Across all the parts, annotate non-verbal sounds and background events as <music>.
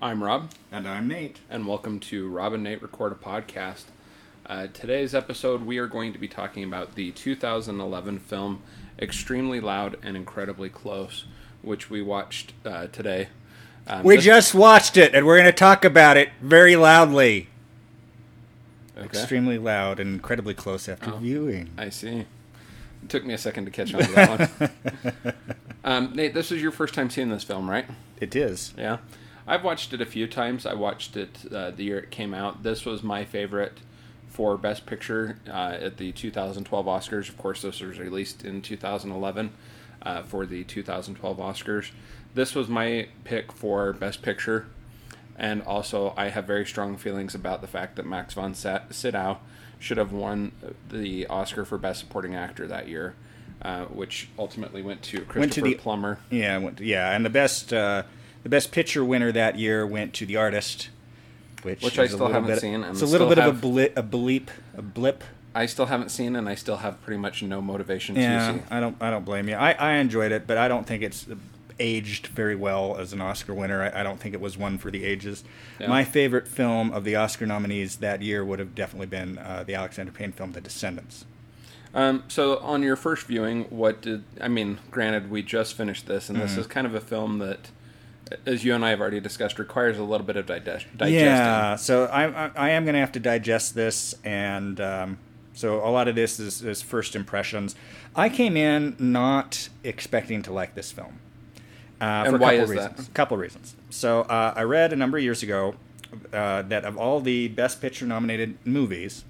I'm Rob, And I'm Nate. and welcome to Rob and Nate Record a Podcast. Uh, today's episode, we are going to be talking about the 2011 film Extremely Loud and Incredibly Close, which we watched uh, today. Um, We this- just watched it, and we're going to talk about it very loudly. Okay. Extremely loud and incredibly close after viewing. I see. It took me a second to catch on to that one. <laughs> um, Nate, this is your first time seeing this film, right? It is. Yeah, I've watched it a few times. I watched it uh, the year it came out. This was my favorite for Best Picture uh, at the 2012 Oscars. Of course, this was released in 2011 uh, for the 2012 Oscars. This was my pick for Best Picture, and also I have very strong feelings about the fact that Max von Sydow should have won the Oscar for Best Supporting Actor that year. Uh, which ultimately went to Christopher Went to the- Plummer. Yeah, went- yeah, and the best uh, the best picture winner that year went to The Artist, which Which I still haven't bit- seen, and It's a little bit have- of a blip, a bleep, a blip. I still haven't seen, and I still have pretty much no motivation to Yeah, see. I don't I don't blame you. I, I enjoyed it, but I don't think it's aged very well as an Oscar winner. I, I don't think it was one for the ages. Yeah. My favorite film of the Oscar nominees that year would have definitely been uh, the Alexander Payne film, The Descendants. Um, so, on your first viewing, what did I mean? Granted, we just finished this, and Mm-hmm. this is kind of a film that, as you and I have already discussed, requires a little bit of digest- digesting. Yeah, so I, I, I am going to have to digest this, and um, so a lot of this is, is first impressions. I came in not expecting to like this film. Uh, And for a why couple is that? reasons. couple reasons. So uh, I read a number of years ago uh, that of all the Best Picture nominated movies,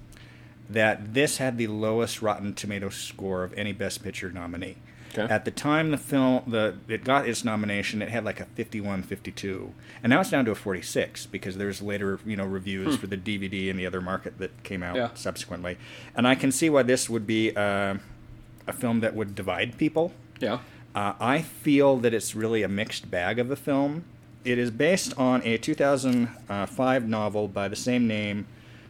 that this had the lowest Rotten Tomato score of any Best Picture nominee. Okay. At the time the film the it got its nomination, it had like a 51, 52, and now it's down to a 46 because there's later you know reviews for the DVD and the other market that came out Hmm. Yeah. subsequently, and I can see why this would be uh, a film that would divide people. Yeah. Uh, I feel that it's really a mixed bag of a film. It is based on a 2005 novel by the same name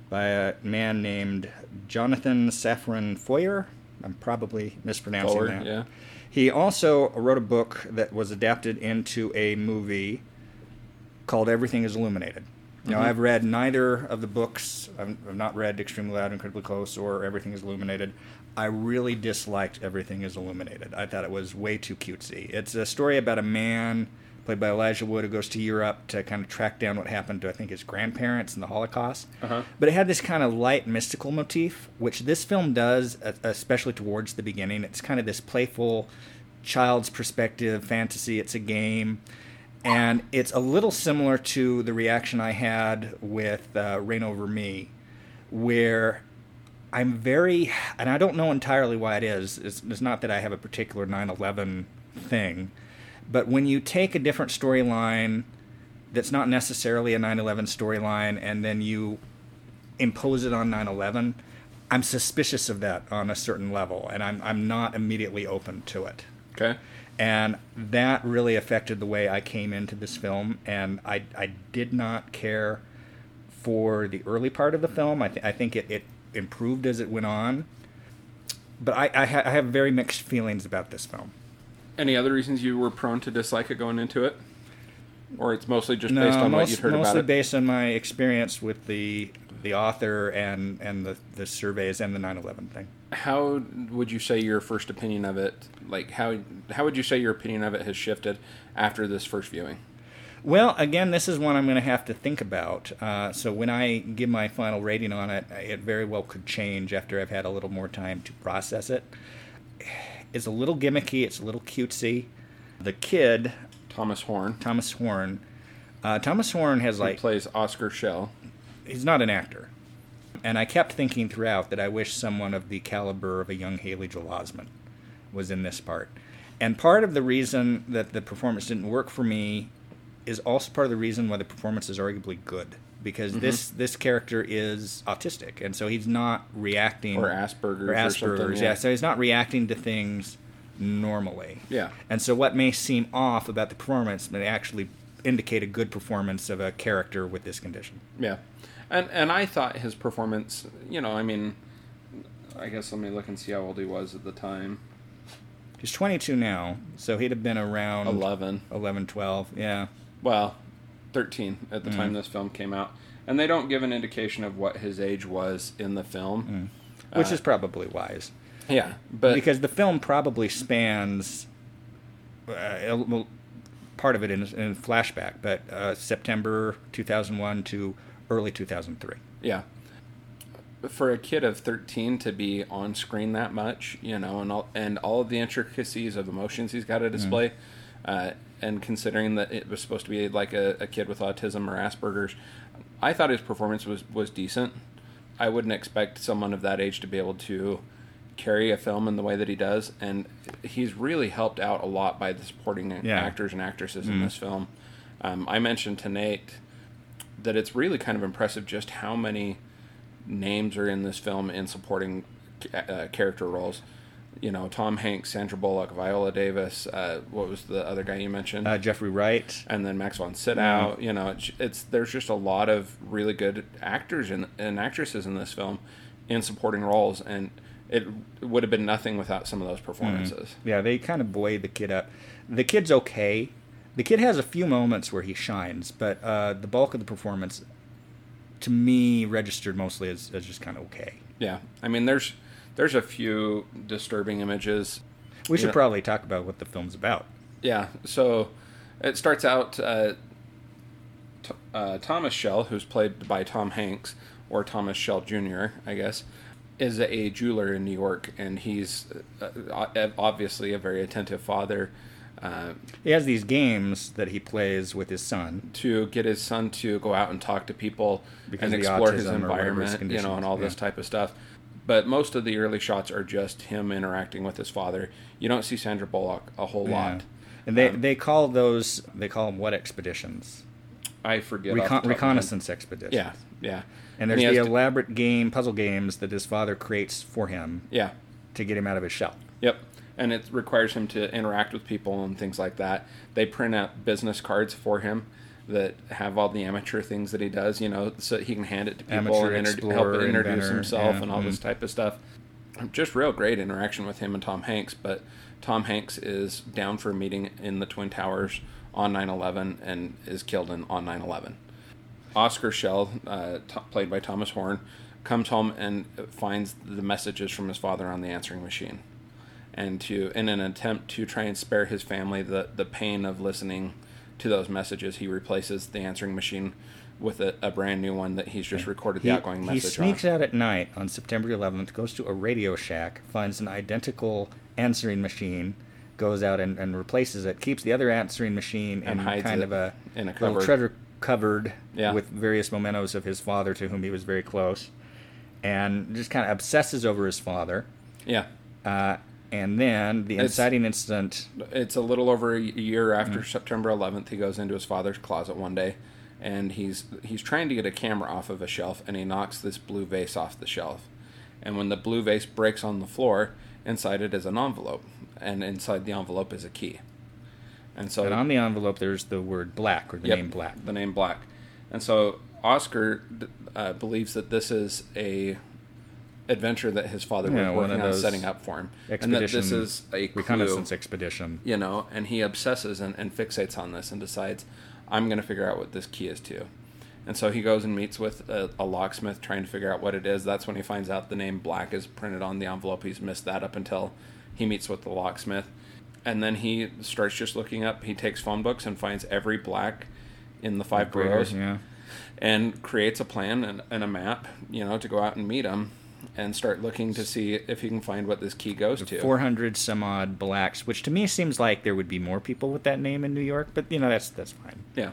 by a man named Jonathan Safran Foer. I'm probably mispronouncing Forward, that. yeah. He also wrote a book that was adapted into a movie called Everything is Illuminated. Now, Mhm. I've read neither of the books. I've, I've not read Extremely Loud, Incredibly Close, or Everything is Illuminated. I really disliked Everything is Illuminated. I thought it was way too cutesy. It's a story about a man played by Elijah Wood who goes to Europe to kind of track down what happened to, I think, his grandparents in the Holocaust. Uh-huh. But it had this kind of light mystical motif, which this film does, especially towards the beginning. It's kind of this playful child's perspective fantasy. It's a game. And it's a little similar to the reaction I had with uh, Reign Over Me, where I'm very, and I don't know entirely why it is. It's, it's not that I have a particular 9 11 thing, but when you take a different storyline that's not necessarily a 9 11 storyline and then you impose it on 9 11, I'm suspicious of that on a certain level, and I'm, I'm not immediately open to it. Okay. And that really affected the way I came into this film, and I, I did not care for the early part of the film. I, th- I think it, it improved as it went on. But I, I, ha- I have very mixed feelings about this film. Any other reasons you were prone to dislike it going into it, or it's mostly just based on what you'd heard about it? Mostly based on my experience with the the author and, and the, the surveys and the 9-11 thing. how would you say your first opinion of it like how how would you say your opinion of it has shifted after this first viewing Well, again, this is one I'm going to have to think about. Uh, so when I give my final rating on it, it very well could change after I've had a little more time to process it. It's a little gimmicky. It's a little cutesy. The kid, thomas horn Thomas Horn, uh, Thomas Horn has like plays oscar Schell he's not an actor. And I kept thinking throughout that I wish someone of the caliber of a young Haley Joel Osment was in this part. And part of the reason that the performance didn't work for me is also part of the reason why the performance is arguably good. Because mm-hmm. this this character is autistic, and so he's not reacting or asperger's or or, Asperger's, something yeah. So he's not reacting to things normally. Yeah. And so what may seem off about the performance may actually indicate a good performance of a character with this condition. yeah and and i thought his performance you know i mean i guess let me look and see how old he was at the time He's 22 now, so he'd have been around 11 11, 12. Yeah. Well 13 at the time this film came out, and they don't give an indication of what his age was in the film. which Uh, is probably wise Yeah, but because the film probably spans uh, part of it in, in flashback, but uh, September 2001 to early 2003. Yeah. For a kid of 13 to be on screen that much, you know, and all, and all of the intricacies of emotions he's got to display, uh, and considering that it was supposed to be like a, a kid with autism or Asperger's, I thought his performance was, was decent. I wouldn't expect someone of that age to be able to carry a film in the way that he does, and he's really helped out a lot by the supporting Yeah. actors and actresses in this film. Um, I mentioned to Nate that it's really kind of impressive just how many names are in this film in supporting uh, character roles. You know, Tom Hanks, Sandra Bullock, Viola Davis. Uh, what was the other guy you mentioned? Uh, Jeffrey Wright, and then Max von Sydow. You know, it's, it's there's just a lot of really good actors and, and actresses in this film in supporting roles, and it would have been nothing without some of those performances. Yeah, they kind of buoy the kid up. The kid's okay. The kid has a few moments where he shines, but uh, the bulk of the performance, to me, registered mostly as, as just kind of okay. Yeah, I mean, there's there's a few disturbing images. We should Yeah. probably talk about what the film's about. Yeah, so it starts out uh, t- uh, Thomas Schell, who's played by Tom Hanks or Thomas Schell Jr., I guess, is a jeweler in New York, and he's uh, uh, obviously a very attentive father. Uh, He has these games that he plays with his son. to get his son to go out and talk to people Because and explore his environment, you know, and all this type of stuff. But most of the early shots are just him interacting with his father. You don't see Sandra Bullock a whole lot. And they, Um, they call those they call them what expeditions? I forget. Recon- top of my head. reconnaissance expeditions. Yeah, yeah. And there's he the has to- elaborate game puzzle games that his father creates for him yeah, to get him out of his shell. yep. And it requires him to interact with people and things like that. They print out business cards for him that have all the amateur things that he does, you know, so he can hand it to people Amateur and inter- help introduce inventor, himself yeah, and all this mhm. type of stuff. Just real great interaction with him and Tom Hanks. But Tom Hanks is down for a meeting in the Twin Towers on 9 11 and is killed in, on 9 11. Oscar Schell, uh, t- played by Thomas Horn, comes home and finds the messages from his father on the answering machine, and to in an attempt to try and spare his family the the pain of listening to those messages, he replaces the answering machine with a, a brand new one that he's just recorded the He, outgoing he sneaks on. out at night on September 11th, goes to a Radio Shack, finds an identical answering machine, goes out and, and replaces it, keeps the other answering machine And in kind of a in a little treasure cupboard Yeah. with various mementos of his father to whom he was very close, and just kind of obsesses over his father. Yeah, Uh, and then the It's- inciting incident. it's a little over a year after Mm. September 11th. He goes into his father's closet one day, and he's he's trying to get a camera off of a shelf, and he knocks this blue vase off the shelf. And when the blue vase breaks on the floor, inside it is an envelope, and inside the envelope is a key. And so And on the envelope, there's the word black or the Yep, name black. The name Black. And so Oscar uh, believes that this is a adventure that his father Yeah, was one working on setting up for him, and that this Expedition, is a clue, reconnaissance expedition. you know, and he obsesses and, and fixates on this and decides, I'm going to figure out what this key is to. And so he goes and meets with a, a locksmith trying to figure out what it is. That's when he finds out the name Black is printed on the envelope. He's missed that up until he meets with the locksmith. And then he starts just looking up. He takes phone books and finds every black in the five boroughs Yeah. and creates a plan and, and a map, you know, to go out and meet him and start looking to see if he can find what this key goes to. 400 some odd blacks, which to me seems like there would be more people with that name in New York, but you know that's that's fine. Yeah.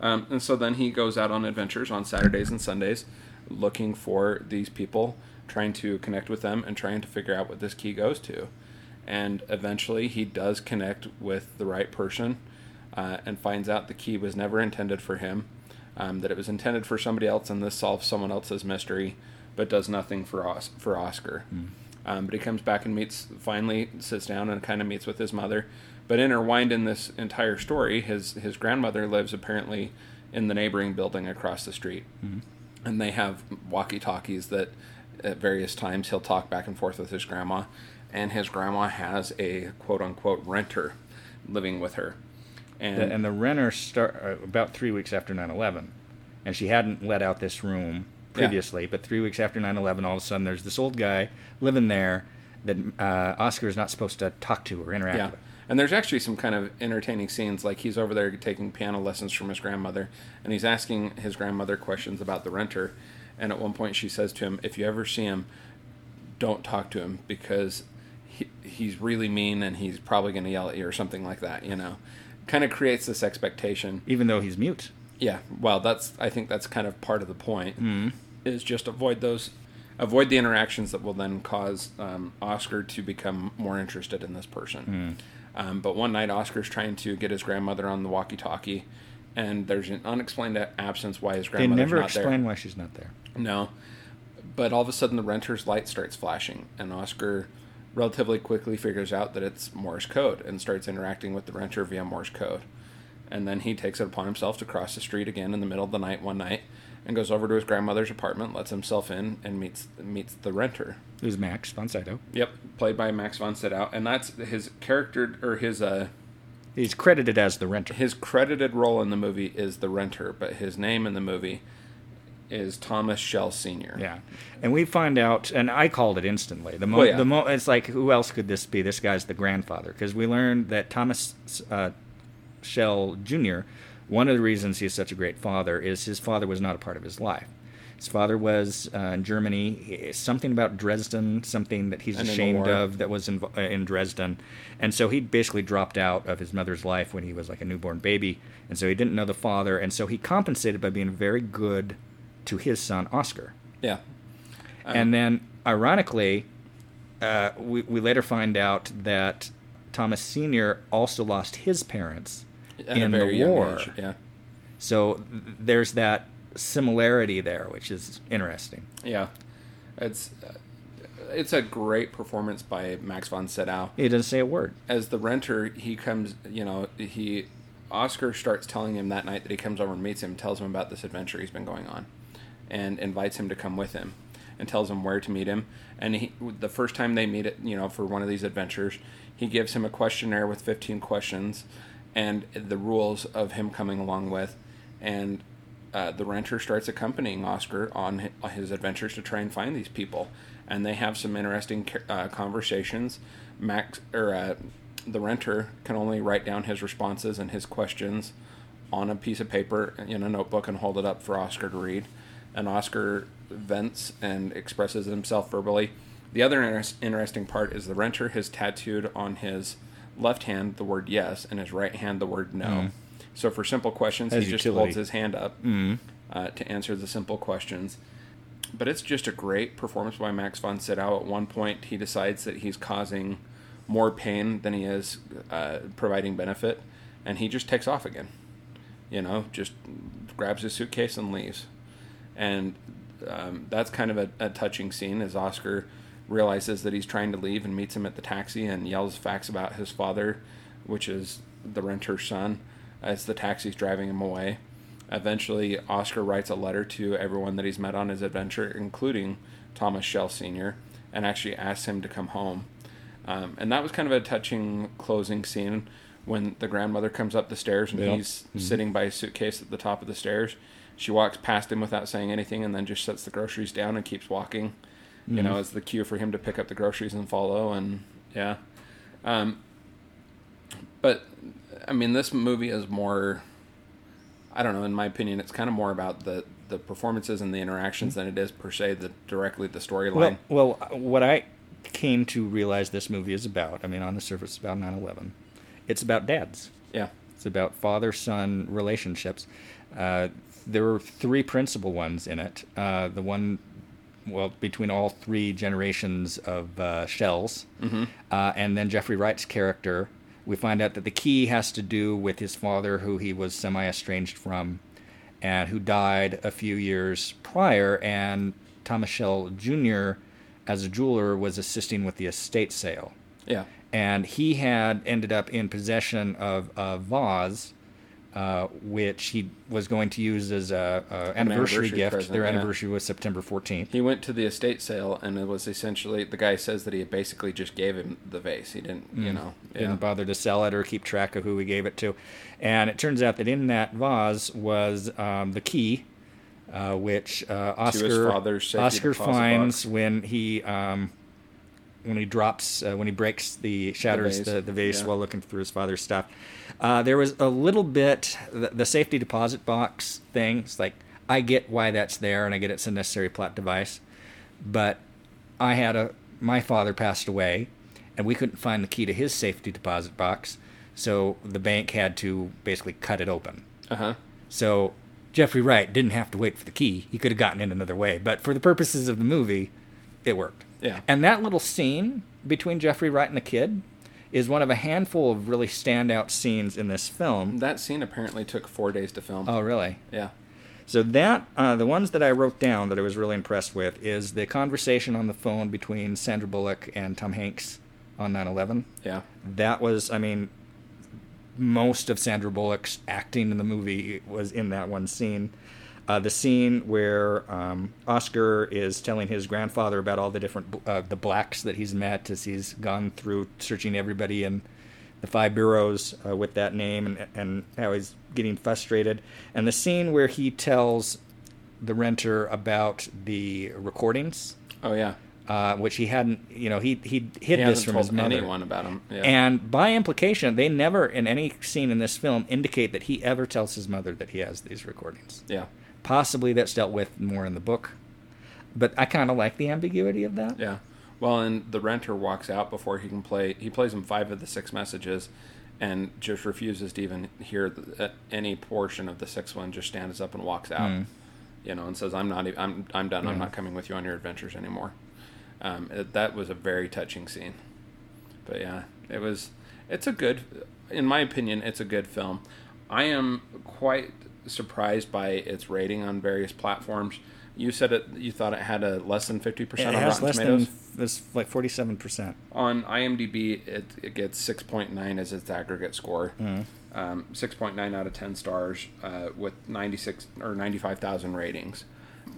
Um, and so then he goes out on adventures on Saturdays and Sundays looking for these people, trying to connect with them and trying to figure out what this key goes to. And eventually he does connect with the right person uh, and finds out the key was never intended for him, um, that it was intended for somebody else, and this solves someone else's mystery, but does nothing for, Os- for Oscar. Um, but he comes back and meets, finally sits down and kind of meets with his mother. But intertwined in this entire story, his his grandmother lives apparently in the neighboring building across the street, and they have walkie talkies that at various times he'll talk back and forth with his grandma, and his grandma has a quote unquote renter living with her. And, The, and the renter start uh, about three weeks after 9/11, and she hadn't let out this room previously. But three weeks after 9/11, all of a sudden there's this old guy living there that uh, Oscar is not supposed to talk to or interact yeah. with. And there's actually some kind of entertaining scenes. Like he's over there taking piano lessons from his grandmother, and he's asking his grandmother questions about the renter. And at one point, she says to him, "If you ever see him, don't talk to him because he, he's really mean and he's probably going to yell at you or something like that." You know, kind of creates this expectation. Even though he's mute. Yeah, well, that's I think that's kind of part of the point Mm. Is just avoid those, avoid the interactions that will then cause um, Oscar to become more interested in this person. Um, but one night, Oscar's trying to get his grandmother on the walkie-talkie, and there's an unexplained absence why his grandmother's They never not explain why she's not there. there. No, but all of a sudden the renter's light starts flashing, and Oscar relatively quickly figures out that it's Morse code and starts interacting with the renter via Morse code. And then he takes it upon himself to cross the street again in the middle of the night one night and goes over to his grandmother's apartment, lets himself in, and meets meets the renter. Who's Max von Sydow? Yep, played by Max von Sydow, and that's his character or his uh He's credited as the renter. his credited role in the movie is the renter, but his name in the movie is Thomas Schell Senior. Yeah, and we find out, and I called it instantly. The mo- Well, yeah. the mo- it's like who else could this be? This guy's the grandfather because we learned that Thomas uh, Schell Jr. One of the reasons he's such a great father is his father was not a part of his life. His father was uh, in Germany. Something about Dresden, something that he's And ashamed of that was in, uh, in Dresden, and so he basically dropped out of his mother's life when he was like a newborn baby, and so he didn't know the father, and so he compensated by being very good to his son Oscar. Yeah. And then, ironically, uh, we, we later find out that Thomas Sr. also lost his parents at in very the young war. age, Yeah. So there's that similarity there, which is interesting. Yeah. It's uh, it's a great performance by Max von Sydow. He doesn't say a word. as the renter, he comes, you know, he Oscar starts telling him that night that he comes over and meets him, tells him about this adventure he's been going on, and invites him to come with him, and tells him where to meet him. And he, the first time they meet, it, you know, for one of these adventures, he gives him a questionnaire with 15 questions, and the rules of him coming along with, and uh, the renter starts accompanying Oscar on his adventures to try and find these people, and they have some interesting uh, conversations. Max or uh, the renter can only write down his responses and his questions on a piece of paper in a notebook and hold it up for Oscar to read. And Oscar vents and expresses himself verbally. The other inter- interesting part is the renter has tattooed on his left hand the word yes and his right hand the word no. So for simple questions, Has he just holds his hand up uh, to answer the simple questions. But it's just a great performance by Max von Sydow. At one point, he decides that he's causing more pain than he is uh, providing benefit, and he just takes off again. You know, just grabs his suitcase and leaves. And um, that's kind of a, a touching scene as Oscar realizes that he's trying to leave and meets him at the taxi and yells facts about his father, which is the renter's son, as the taxi's driving him away. Eventually, Oscar writes a letter to everyone that he's met on his adventure, including Thomas Schell Sr., and actually asks him to come home. Um, and that was kind of a touching closing scene when the grandmother comes up the stairs and Yep. he's sitting by his suitcase at the top of the stairs. She walks past him without saying anything and then just sets the groceries down and keeps walking. You know, as the cue for him to pick up the groceries and follow. And yeah. Um, but, I mean, this movie is more. I don't know. In my opinion, it's kind of more about the the performances and the interactions than it is per se the directly the storyline. Well, well, what I came to realize this movie is about, I mean, on the surface, it's about 9 11. It's about dads. yeah, It's about father son relationships. Uh, there were three principal ones in it. Uh, the one, well, between all three generations of uh, Schells. Uh, and then Jeffrey Wright's character, we find out that the key has to do with his father, who he was semi estranged from, and who died a few years prior. And Thomas Shell Jr., as a jeweler, was assisting with the estate sale yeah, and he had ended up in possession of a vase uh, which he was going to use as a, a anniversary, anniversary gift. present, Their yeah. anniversary was September 14th. He went to the estate sale, and it was essentially the guy says that he basically just gave him the vase. He didn't, you know, yeah. didn't bother to sell it or keep track of who he gave it to. And it turns out that in that vase was um, the key, uh, which uh, Oscar Oscar finds box. when he um, when he drops uh, when he breaks the shatters vase, the, the vase yeah. while looking through his father's stuff. Uh, there was a little bit the, the safety deposit box thing. It's like I get why that's there, and I get it's a necessary plot device, but I had a my father passed away, and we couldn't find the key to his safety deposit box, so the bank had to basically cut it open. Uh huh. So Jeffrey Wright didn't have to wait for the key; he could have gotten in another way. But for the purposes of the movie, it worked. Yeah. And that little scene between Jeffrey Wright and the kid is one of a handful of really standout scenes in this film. That scene apparently took four days to film. Oh, really? Yeah. So that uh, the ones that I wrote down that I was really impressed with is the conversation on the phone between Sandra Bullock and Tom Hanks on 9/11. Yeah. That was, I mean, most of Sandra Bullock's acting in the movie was in that one scene. Uh, the scene where um, Oscar is telling his grandfather about all the different uh, the blacks that he's met as he's gone through searching everybody in the five bureaus uh, with that name and, and how he's getting frustrated, and the scene where he tells the renter about the recordings, Oh yeah. uh, which he hadn't, you know, he he hid He this from told his mother. anyone about him. Yeah. And by implication, they never, in any scene in this film, indicate that he ever tells his mother that he has these recordings. yeah. Possibly that's dealt with more in the book, but I kind of like the ambiguity of that. Yeah. Well, and the renter walks out before he can play. He plays him five of the six messages, and just refuses to even hear the, uh, any portion of the sixth one. Just stands up and walks out. Mm. You know, and says, "I'm not. I'm. I'm done. I'm not coming with you on your adventures anymore." Um, it, that was a very touching scene. But yeah, it was. It's a good, in my opinion, it's a good film. I am quite surprised by its rating on various platforms. You said it. You thought it had a less than fifty percent on has Rotten less Tomatoes. than this, like forty-seven percent. On IMDb, it, it gets 6.9 as its aggregate score. Mm-hmm. Um, 6.9 out of 10 stars uh, with 96 or 95,000 ratings.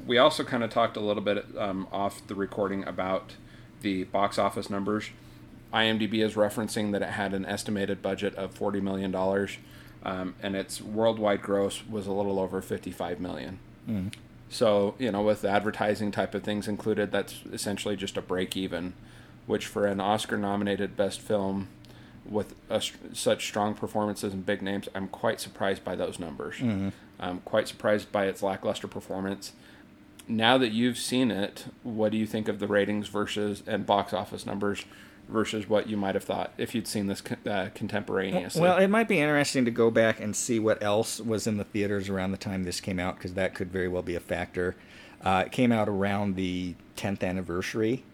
We also kind of talked a little bit um, off the recording about the box office numbers. IMDb is referencing that it had an estimated budget of $40 million, um, and its worldwide gross was a little over 55 million. So, you know, with advertising type of things included, that's essentially just a break even, which for an Oscar nominated best film with a, such strong performances and big names, I'm quite surprised by those numbers. I'm quite surprised by its lackluster performance. Now that you've seen it, what do you think of the ratings versus and box office numbers versus what you might have thought if you'd seen this uh, contemporaneously? Well, it might be interesting to go back and see what else was in the theaters around the time this came out, because that could very well be a factor. Uh, it came out around the 10th anniversary,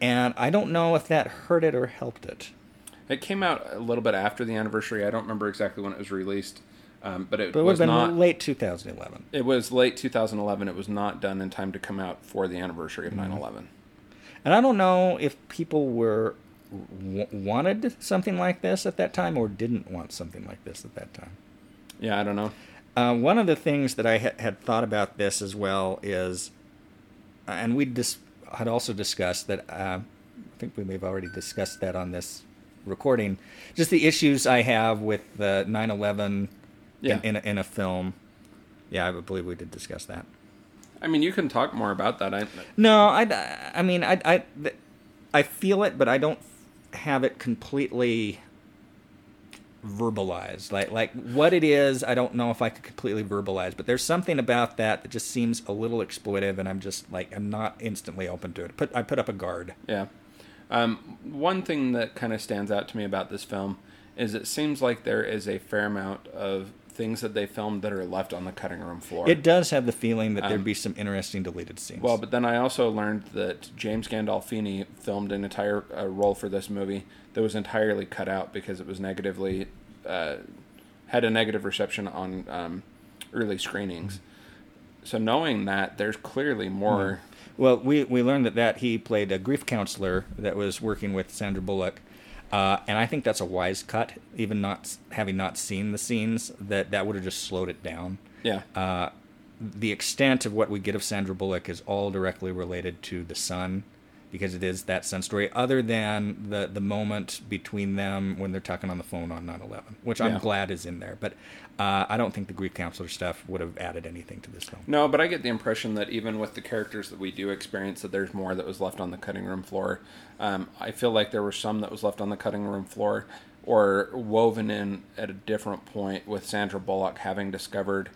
and I don't know if that hurt it or helped it. It came out a little bit after the anniversary. I don't remember exactly when it was released, um, but it But it was not. late 2011. It was late 2011. It was not done in time to come out for the anniversary of 9/11. And I don't know if people were w- wanted something like this at that time or didn't want something like this at that time. Yeah, I don't know. Uh, one of the things that I ha- had thought about this as well is, uh, and we dis- had also discussed that. Uh, I think we may have already discussed that on this recording. Just the issues I have with the 9/11 Yeah. in, in, a, in a film. Yeah, I believe we did discuss that. I mean, you can talk more about that. I, No, I, I mean, I, I, I feel it, but I don't have it completely verbalized. Like, like what it is, I don't know if I could completely verbalize. But there's something about that that just seems a little exploitive, and I'm just like, I'm not instantly open to it. Put, I put up a guard. yeah. Um, one thing that kind of stands out to me about this film is it seems like there is a fair amount of things that they filmed that are left on the cutting room floor. It does have the feeling that Um, there'd be some interesting deleted scenes. Well, but then I also learned that James Gandolfini filmed an entire uh, role for this movie that was entirely cut out because it was negatively uh, had a negative reception on um, early screenings. So knowing that, there's clearly more. Well, we, we learned that, that he played a grief counselor that was working with Sandra Bullock. Uh, and I think that's a wise cut, even not having not seen the scenes. That that would have just slowed it down. Yeah. Uh, the extent of what we get of Sandra Bullock is all directly related to the son, because it is that son story. Other than the the moment between them when they're talking on the phone on 9/11, which I'm Yeah. glad is in there, but uh, I don't think the grief counselor stuff would have added anything to this film. No, but I get the impression that even with the characters that we do experience, that there's more that was left on the cutting room floor. Um, I feel like there were some that was left on the cutting room floor, or woven in at a different point with Sandra Bullock having discovered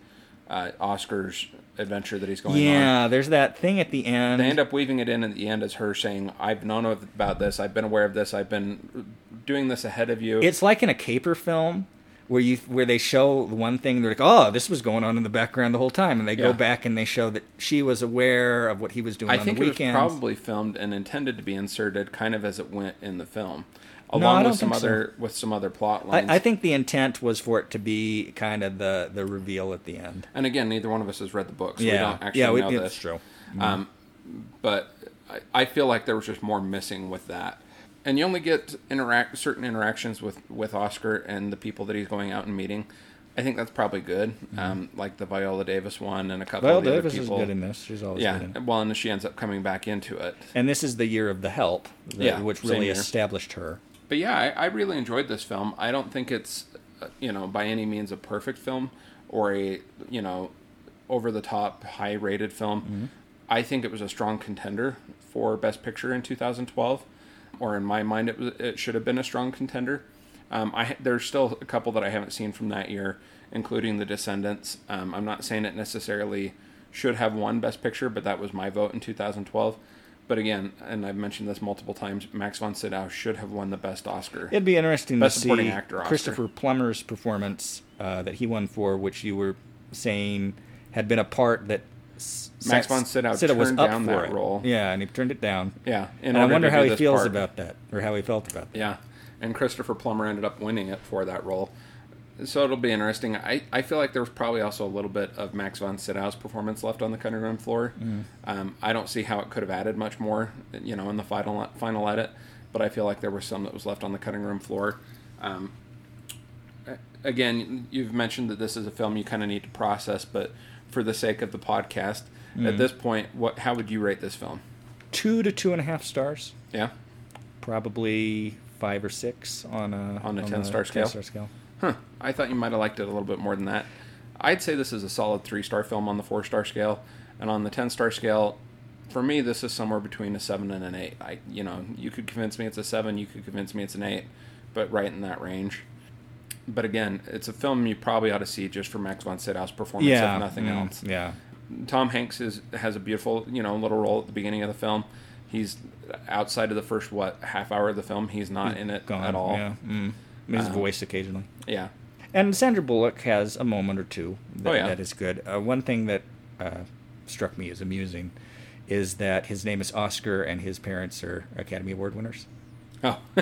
uh, Oscar's adventure that he's going on. Yeah, there's that thing at the end. They end up weaving it in at the end as her saying, "I've known about this. I've been aware of this. I've been doing this ahead of you." It's like in a caper film where you where they show the one thing they're like, "Oh, this was going on in the background the whole time," and they go back and they show that she was aware of what he was doing I on think the it was probably filmed and intended to be inserted kind of as it went in the film, along don't with some think so. other with some other plot lines. I, I think the intent was for it to be kind of the the reveal at the end. and again, neither one of us has read the book, so we yeah, don't actually yeah, we, know this. true. Um, but I, I feel like there was just more missing with that. And you only get interact certain interactions with with Oscar and the people that he's going out and meeting. I think that's probably good. Um, like the Viola Davis one and a couple Well, of the Davis other is people. good in this. She's always yeah, good well, and she ends up coming back into it. And this is the year of the help, that- Yeah, which really established her. But yeah, I, I really enjoyed this film. I don't think it's, uh, you know, by any means a perfect film or a, you know, over the top, high rated film. I think it was a strong contender for Best Picture in 2012, or in my mind, it was, it should have been a strong contender. Um, I there's still a couple that I haven't seen from that year, including The Descendants. Um, I'm not saying it necessarily should have won Best Picture, but that was my vote in 2012. But again, and I've mentioned this multiple times, Max von Sydow should have won the Best Oscar. It'd be interesting Best to see Actor Oscar. Christopher Plummer's performance uh, that he won for, which you were saying had been a part that S- Max von Sydow was turned up down for that it. role. Yeah, and he turned it down. Yeah, and I wonder how he feels part. about that, or how he felt about that. Yeah, and Christopher Plummer ended up winning it for that role. So it'll be interesting. I, I feel like there was probably also a little bit of Max von Sydow's performance left on the cutting room floor. Mm. Um, I don't see how it could have added much more, you know, in the final final edit. But I feel like there was some that was left on the cutting room floor. Um, again, you've mentioned that this is a film you kind of need to process, but for the sake of the podcast, Mm. at this point, what how would you rate this film? Two to two and a half stars, Yeah. probably five or six on a On a the 10-star scale? 10-star scale. Huh. I thought you might have liked it a little bit more than that. I'd say this is a solid three star film on the four star scale, and on the ten star scale, for me, this is somewhere between a seven and an eight. I, you know, you could convince me it's a seven, you could convince me it's an eight, but right in that range. But again, it's a film you probably ought to see just for Max von Sydow's performance, Yeah, if nothing mm, else. Yeah, Tom Hanks is has a beautiful, you know, little role at the beginning of the film. He's outside of the first what half hour of the film. He's not in it gone at all. Yeah, mm. His Um, voice occasionally. yeah. And Sandra Bullock has a moment or two that, Oh, yeah. that is good. Uh, one thing that uh, struck me as amusing is that his name is Oscar and his parents are Academy Award winners, Oh, <laughs>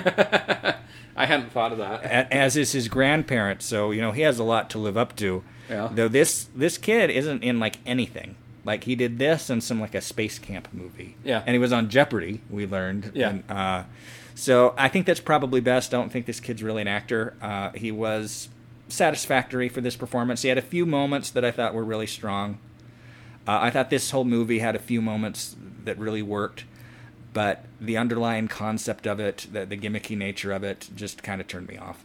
I hadn't thought of that. As is his grandparents. So you know he has a lot to live up to. Yeah. Though this this kid isn't in like anything. Like he did this and some like a space camp movie. Yeah. And he was on Jeopardy. We learned. Yeah. And, uh, so I think that's probably best. I don't think this kid's really an actor. Uh, he was satisfactory for this performance. He had a few moments that I thought were really strong. Uh, I thought this whole movie had a few moments that really worked, but the underlying concept of it, the, the gimmicky nature of it, just kind of turned me off.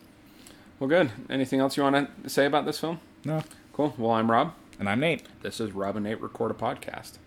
Well, good. Anything else you want to say about this film? No. Cool. Well, I'm Rob. And I'm Nate. This is Rob and Nate Record a Podcast.